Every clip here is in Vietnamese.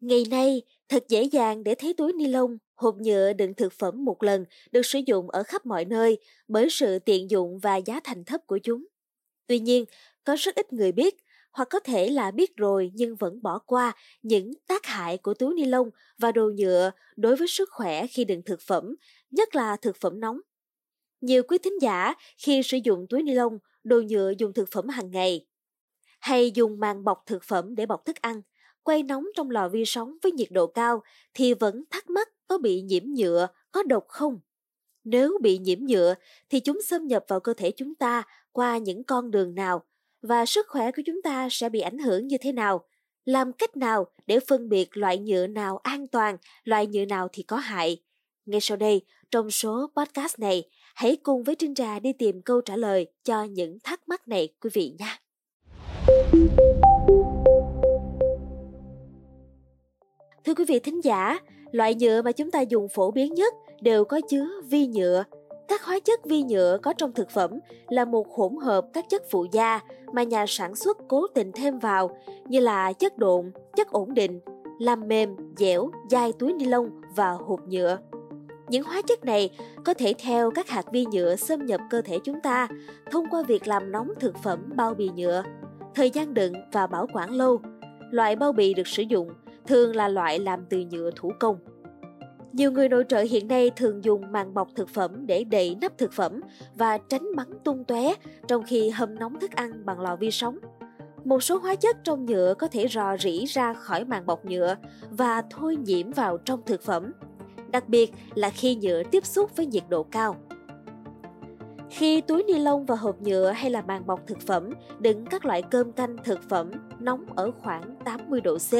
Ngày nay, thật dễ dàng để thấy túi ni lông, hộp nhựa đựng thực phẩm một lần được sử dụng ở khắp mọi nơi bởi sự tiện dụng và giá thành thấp của chúng. Tuy nhiên, có rất ít người biết, hoặc có thể là biết rồi nhưng vẫn bỏ qua những tác hại của túi ni lông và đồ nhựa đối với sức khỏe khi đựng thực phẩm, nhất là thực phẩm nóng. Nhiều quý thính giả khi sử dụng túi ni lông, đồ nhựa dùng thực phẩm hàng ngày, hay dùng màng bọc thực phẩm để bọc thức ăn, quay nóng trong lò vi sóng với nhiệt độ cao thì vẫn thắc mắc có bị nhiễm nhựa, có độc không? Nếu bị nhiễm nhựa thì chúng xâm nhập vào cơ thể chúng ta qua những con đường nào và sức khỏe của chúng ta sẽ bị ảnh hưởng như thế nào? Làm cách nào để phân biệt loại nhựa nào an toàn, loại nhựa nào thì có hại? Ngay sau đây, trong số podcast này, hãy cùng với Trinh Trà đi tìm câu trả lời cho những thắc mắc này quý vị nhé. Thưa quý vị thính giả, loại nhựa mà chúng ta dùng phổ biến nhất đều có chứa vi nhựa. Các hóa chất vi nhựa có trong thực phẩm là một hỗn hợp các chất phụ gia mà nhà sản xuất cố tình thêm vào như là chất độn, chất ổn định, làm mềm, dẻo, dai túi ni lông và hộp nhựa. Những hóa chất này có thể theo các hạt vi nhựa xâm nhập cơ thể chúng ta thông qua việc làm nóng thực phẩm bao bì nhựa, thời gian đựng và bảo quản lâu. Loại bao bì được sử dụng thường là loại làm từ nhựa thủ công. Nhiều người nội trợ hiện nay thường dùng màng bọc thực phẩm để đậy nắp thực phẩm và tránh bắn tung tóe trong khi hâm nóng thức ăn bằng lò vi sóng. Một số hóa chất trong nhựa có thể rò rỉ ra khỏi màng bọc nhựa và thôi nhiễm vào trong thực phẩm, đặc biệt là khi nhựa tiếp xúc với nhiệt độ cao. Khi túi ni lông và hộp nhựa hay là màng bọc thực phẩm đựng các loại cơm canh thực phẩm nóng ở khoảng 80 độ C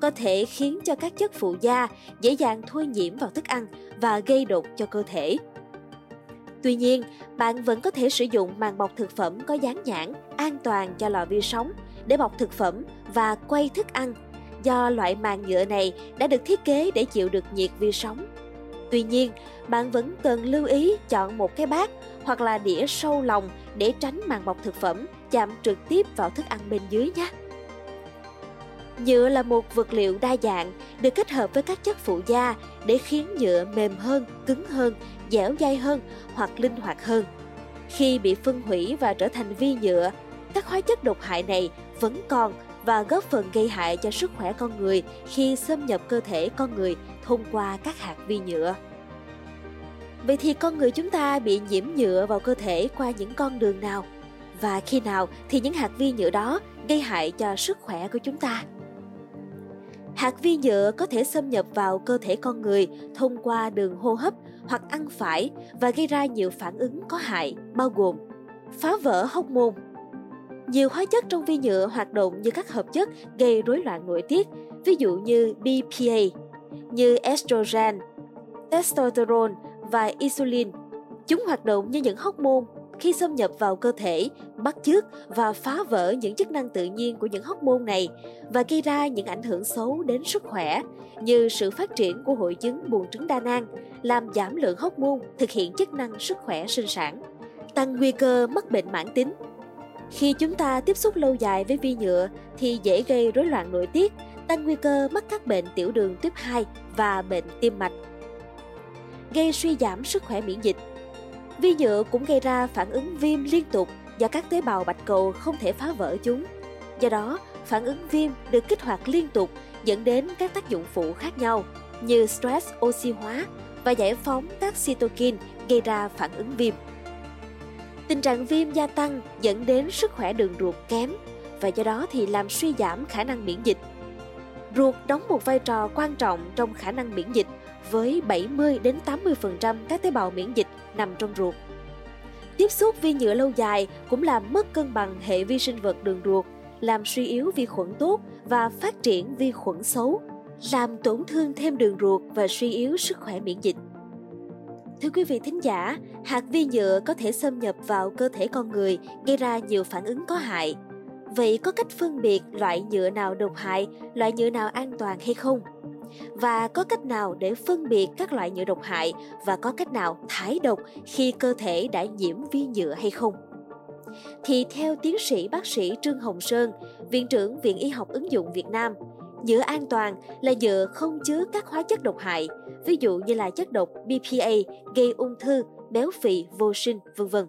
có thể khiến cho các chất phụ gia dễ dàng thôi nhiễm vào thức ăn và gây độc cho cơ thể. Tuy nhiên, bạn vẫn có thể sử dụng màng bọc thực phẩm có dán nhãn an toàn cho lò vi sóng để bọc thực phẩm và quay thức ăn do loại màng nhựa này đã được thiết kế để chịu được nhiệt vi sóng. Tuy nhiên, bạn vẫn cần lưu ý chọn một cái bát hoặc là đĩa sâu lòng để tránh màng bọc thực phẩm chạm trực tiếp vào thức ăn bên dưới nhé. Nhựa là một vật liệu đa dạng, được kết hợp với các chất phụ gia để khiến nhựa mềm hơn, cứng hơn, dẻo dai hơn hoặc linh hoạt hơn. Khi bị phân hủy và trở thành vi nhựa, các hóa chất độc hại này vẫn còn và góp phần gây hại cho sức khỏe con người khi xâm nhập cơ thể con người thông qua các hạt vi nhựa. Vậy thì con người chúng ta bị nhiễm nhựa vào cơ thể qua những con đường nào? Và khi nào thì những hạt vi nhựa đó gây hại cho sức khỏe của chúng ta? Hạt vi nhựa có thể xâm nhập vào cơ thể con người thông qua đường hô hấp hoặc ăn phải và gây ra nhiều phản ứng có hại, bao gồm phá vỡ hóc môn. Nhiều hóa chất trong vi nhựa hoạt động như các hợp chất gây rối loạn nội tiết, ví dụ như BPA, như estrogen, testosterone và insulin. Chúng hoạt động như những hóc môn khi xâm nhập vào cơ thể, bắt chước và phá vỡ những chức năng tự nhiên của những hóc môn này và gây ra những ảnh hưởng xấu đến sức khỏe như sự phát triển của hội chứng buồng trứng đa nang, làm giảm lượng hóc môn thực hiện chức năng sức khỏe sinh sản, tăng nguy cơ mắc bệnh mãn tính. Khi chúng ta tiếp xúc lâu dài với vi nhựa thì dễ gây rối loạn nội tiết, tăng nguy cơ mắc các bệnh tiểu đường tuyếp 2 và bệnh tim mạch. Gây suy giảm sức khỏe miễn dịch Vi nhựa cũng gây ra phản ứng viêm liên tục do các tế bào bạch cầu không thể phá vỡ chúng. Do đó, phản ứng viêm được kích hoạt liên tục dẫn đến các tác dụng phụ khác nhau như stress oxy hóa và giải phóng các cytokine gây ra phản ứng viêm. Tình trạng viêm gia tăng dẫn đến sức khỏe đường ruột kém và do đó thì làm suy giảm khả năng miễn dịch. Ruột đóng một vai trò quan trọng trong khả năng miễn dịch với 70 đến 80% các tế bào miễn dịch nằm trong ruột. Tiếp xúc vi nhựa lâu dài cũng làm mất cân bằng hệ vi sinh vật đường ruột, làm suy yếu vi khuẩn tốt và phát triển vi khuẩn xấu, làm tổn thương thêm đường ruột và suy yếu sức khỏe miễn dịch. Thưa quý vị thính giả, hạt vi nhựa có thể xâm nhập vào cơ thể con người, gây ra nhiều phản ứng có hại. Vậy có cách phân biệt loại nhựa nào độc hại, loại nhựa nào an toàn hay không? và có cách nào để phân biệt các loại nhựa độc hại và có cách nào thải độc khi cơ thể đã nhiễm vi nhựa hay không? Thì theo tiến sĩ bác sĩ Trương Hồng Sơn, Viện trưởng Viện Y học ứng dụng Việt Nam, Nhựa an toàn là nhựa không chứa các hóa chất độc hại, ví dụ như là chất độc BPA gây ung thư, béo phì, vô sinh, vân vân.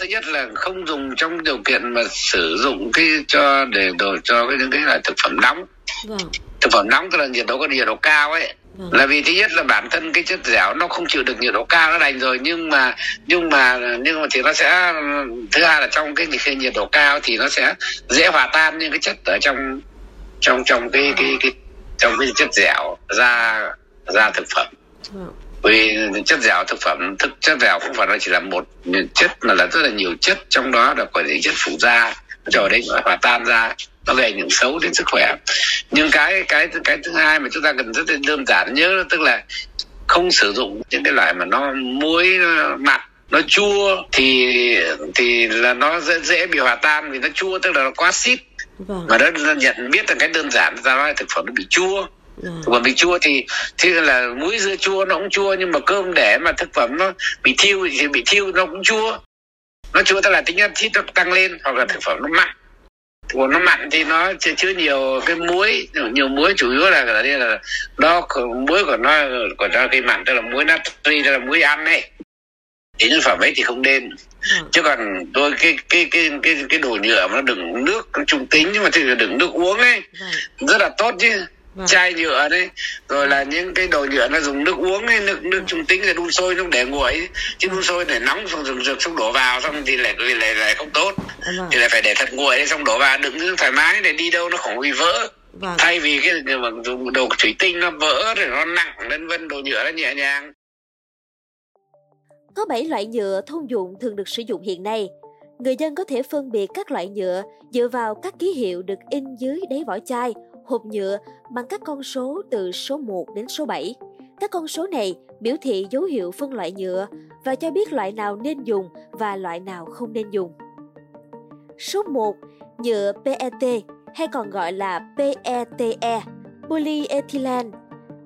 Thứ nhất là không dùng trong điều kiện mà sử dụng cái cho để đồ cho cái những cái là thực phẩm nóng. Vâng. Thực phẩm nóng tức là nhiệt độ có nhiệt độ cao ấy. Vâng. Là vì thứ nhất là bản thân cái chất dẻo nó không chịu được nhiệt độ cao nó đành rồi nhưng mà nhưng mà nhưng mà thì nó sẽ thứ hai là trong cái khi nhiệt độ cao thì nó sẽ dễ hòa tan những cái chất ở trong trong trong cái cái cái trong cái chất dẻo ra ra thực phẩm. Vâng. vì chất dẻo thực phẩm thực chất dẻo không phải nó chỉ là một chất mà là rất là nhiều chất. Trong đó là có những chất phụ da rồi đấy nó hòa tan ra nó gây ảnh hưởng xấu đến sức khỏe. Nhưng cái cái cái thứ hai mà chúng ta cần rất đơn giản nhớ tức là không sử dụng những cái loại mà nó muối mặn nó chua thì thì là nó dễ, dễ bị hòa tan vì nó chua tức là nó quá xít vâng. mà nó nhận biết là cái đơn giản ra nói thực phẩm nó bị chua vâng. thực phẩm bị chua thì thì là muối dưa chua nó cũng chua nhưng mà cơm để mà thực phẩm nó bị thiêu thì bị thiêu nó cũng chua nó chua tức là tính acid nó tăng lên hoặc là thực phẩm nó mặn còn nó mặn thì nó chứa nhiều cái muối nhiều muối chủ yếu là ở đây là nó muối của nó của nó cái mặn tức là muối natri tức là muối ăn ấy những phẩm ấy thì không nên ừ. chứ còn tôi cái cái cái cái cái đồ nhựa mà nó đựng nước trung tính nhưng mà thì đựng nước uống ấy ừ. rất là tốt chứ Vâng. chai nhựa đấy rồi là những cái đồ nhựa nó dùng nước uống ấy nước nước trung tính là đun sôi xong để nguội chứ đun sôi để nóng xong rừng rực xong đổ vào xong thì lại lại lại không tốt vâng. thì lại phải để thật nguội xong đổ vào đựng nước thoải mái để đi đâu nó không bị vỡ vâng. thay vì cái dùng đồ thủy tinh nó vỡ rồi nó nặng vân vân đồ nhựa nó nhẹ nhàng có 7 loại nhựa thông dụng thường được sử dụng hiện nay. Người dân có thể phân biệt các loại nhựa dựa vào các ký hiệu được in dưới đáy vỏ chai, hộp nhựa bằng các con số từ số 1 đến số 7. Các con số này biểu thị dấu hiệu phân loại nhựa và cho biết loại nào nên dùng và loại nào không nên dùng. Số 1. Nhựa PET hay còn gọi là PETE, polyethylene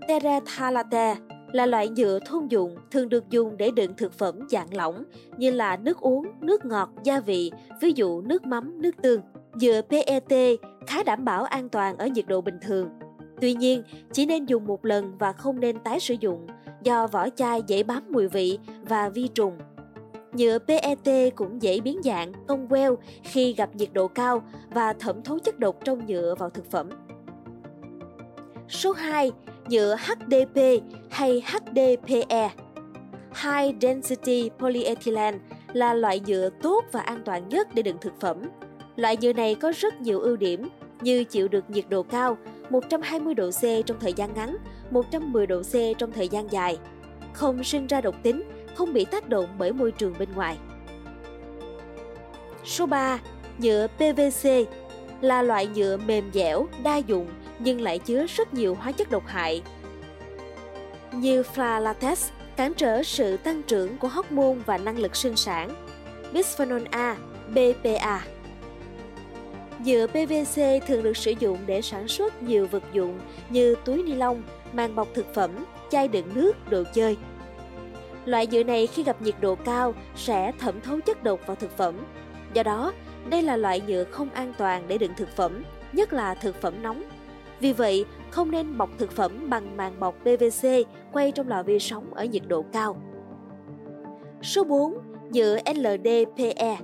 terephthalate là loại nhựa thông dụng thường được dùng để đựng thực phẩm dạng lỏng như là nước uống, nước ngọt, gia vị, ví dụ nước mắm, nước tương. Nhựa PET khá đảm bảo an toàn ở nhiệt độ bình thường. Tuy nhiên, chỉ nên dùng một lần và không nên tái sử dụng do vỏ chai dễ bám mùi vị và vi trùng. Nhựa PET cũng dễ biến dạng, cong queo khi gặp nhiệt độ cao và thẩm thấu chất độc trong nhựa vào thực phẩm. Số 2 nhựa HDP hay HDPE. High Density Polyethylene là loại nhựa tốt và an toàn nhất để đựng thực phẩm. Loại nhựa này có rất nhiều ưu điểm như chịu được nhiệt độ cao 120 độ C trong thời gian ngắn, 110 độ C trong thời gian dài, không sinh ra độc tính, không bị tác động bởi môi trường bên ngoài. Số 3. Nhựa PVC là loại nhựa mềm dẻo, đa dụng nhưng lại chứa rất nhiều hóa chất độc hại như Flalatex cản trở sự tăng trưởng của hormone và năng lực sinh sản, bisphenol A, BPA. Nhựa PVC thường được sử dụng để sản xuất nhiều vật dụng như túi ni lông, màng bọc thực phẩm, chai đựng nước, đồ chơi. Loại nhựa này khi gặp nhiệt độ cao sẽ thẩm thấu chất độc vào thực phẩm. Do đó, đây là loại nhựa không an toàn để đựng thực phẩm, nhất là thực phẩm nóng vì vậy, không nên bọc thực phẩm bằng màng bọc PVC quay trong lò vi sóng ở nhiệt độ cao. Số 4. Nhựa LDPE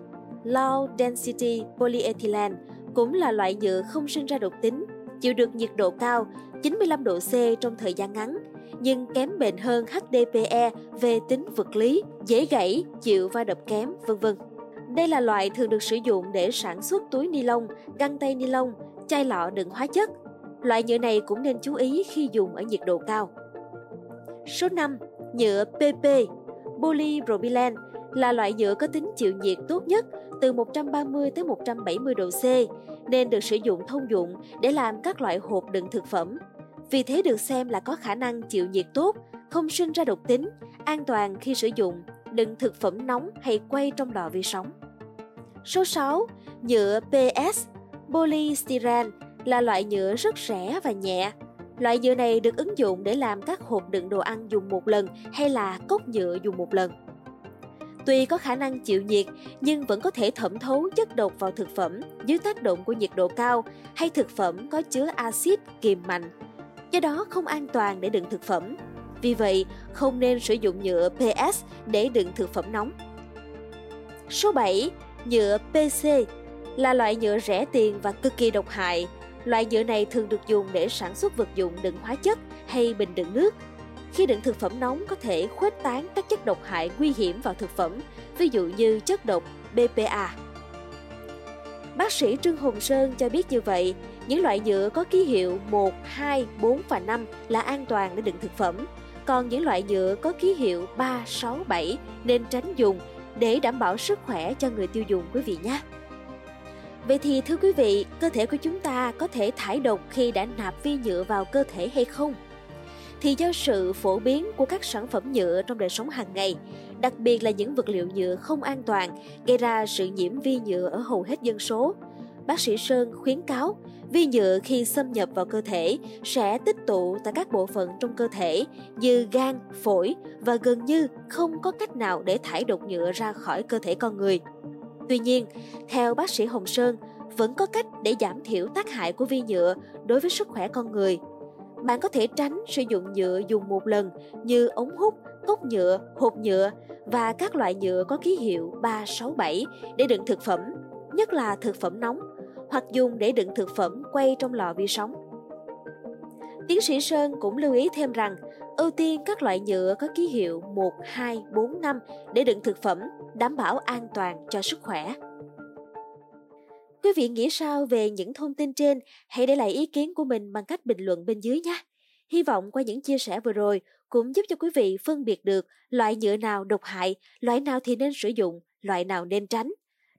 Low Density Polyethylene cũng là loại nhựa không sinh ra độc tính, chịu được nhiệt độ cao 95 độ C trong thời gian ngắn, nhưng kém bền hơn HDPE về tính vật lý, dễ gãy, chịu va đập kém, vân vân. Đây là loại thường được sử dụng để sản xuất túi ni lông, găng tay ni lông, chai lọ đựng hóa chất, Loại nhựa này cũng nên chú ý khi dùng ở nhiệt độ cao. Số 5. Nhựa PP Polypropylene là loại nhựa có tính chịu nhiệt tốt nhất từ 130 tới 170 độ C nên được sử dụng thông dụng để làm các loại hộp đựng thực phẩm. Vì thế được xem là có khả năng chịu nhiệt tốt, không sinh ra độc tính, an toàn khi sử dụng, đựng thực phẩm nóng hay quay trong lò vi sóng. Số 6. Nhựa PS Polystyrene là loại nhựa rất rẻ và nhẹ. Loại nhựa này được ứng dụng để làm các hộp đựng đồ ăn dùng một lần hay là cốc nhựa dùng một lần. Tuy có khả năng chịu nhiệt nhưng vẫn có thể thẩm thấu chất độc vào thực phẩm dưới tác động của nhiệt độ cao hay thực phẩm có chứa axit kiềm mạnh. Do đó không an toàn để đựng thực phẩm. Vì vậy, không nên sử dụng nhựa PS để đựng thực phẩm nóng. Số 7. Nhựa PC là loại nhựa rẻ tiền và cực kỳ độc hại. Loại nhựa này thường được dùng để sản xuất vật dụng đựng hóa chất hay bình đựng nước. Khi đựng thực phẩm nóng có thể khuếch tán các chất độc hại nguy hiểm vào thực phẩm, ví dụ như chất độc BPA. Bác sĩ Trương Hồng Sơn cho biết như vậy, những loại nhựa có ký hiệu 1, 2, 4 và 5 là an toàn để đựng thực phẩm, còn những loại nhựa có ký hiệu 3, 6, 7 nên tránh dùng để đảm bảo sức khỏe cho người tiêu dùng quý vị nhé. Vậy thì thưa quý vị, cơ thể của chúng ta có thể thải độc khi đã nạp vi nhựa vào cơ thể hay không? Thì do sự phổ biến của các sản phẩm nhựa trong đời sống hàng ngày, đặc biệt là những vật liệu nhựa không an toàn, gây ra sự nhiễm vi nhựa ở hầu hết dân số. Bác sĩ Sơn khuyến cáo, vi nhựa khi xâm nhập vào cơ thể sẽ tích tụ tại các bộ phận trong cơ thể như gan, phổi và gần như không có cách nào để thải độc nhựa ra khỏi cơ thể con người. Tuy nhiên, theo bác sĩ Hồng Sơn, vẫn có cách để giảm thiểu tác hại của vi nhựa đối với sức khỏe con người. Bạn có thể tránh sử dụng nhựa dùng một lần như ống hút, cốc nhựa, hộp nhựa và các loại nhựa có ký hiệu 367 để đựng thực phẩm, nhất là thực phẩm nóng, hoặc dùng để đựng thực phẩm quay trong lò vi sóng. Tiến sĩ Sơn cũng lưu ý thêm rằng, ưu tiên các loại nhựa có ký hiệu 1, 2, 4, 5 để đựng thực phẩm, đảm bảo an toàn cho sức khỏe. Quý vị nghĩ sao về những thông tin trên? Hãy để lại ý kiến của mình bằng cách bình luận bên dưới nhé. Hy vọng qua những chia sẻ vừa rồi cũng giúp cho quý vị phân biệt được loại nhựa nào độc hại, loại nào thì nên sử dụng, loại nào nên tránh.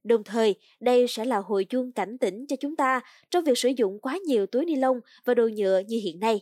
Đồng thời, đây sẽ là hồi chuông cảnh tỉnh cho chúng ta trong việc sử dụng quá nhiều túi ni lông và đồ nhựa như hiện nay.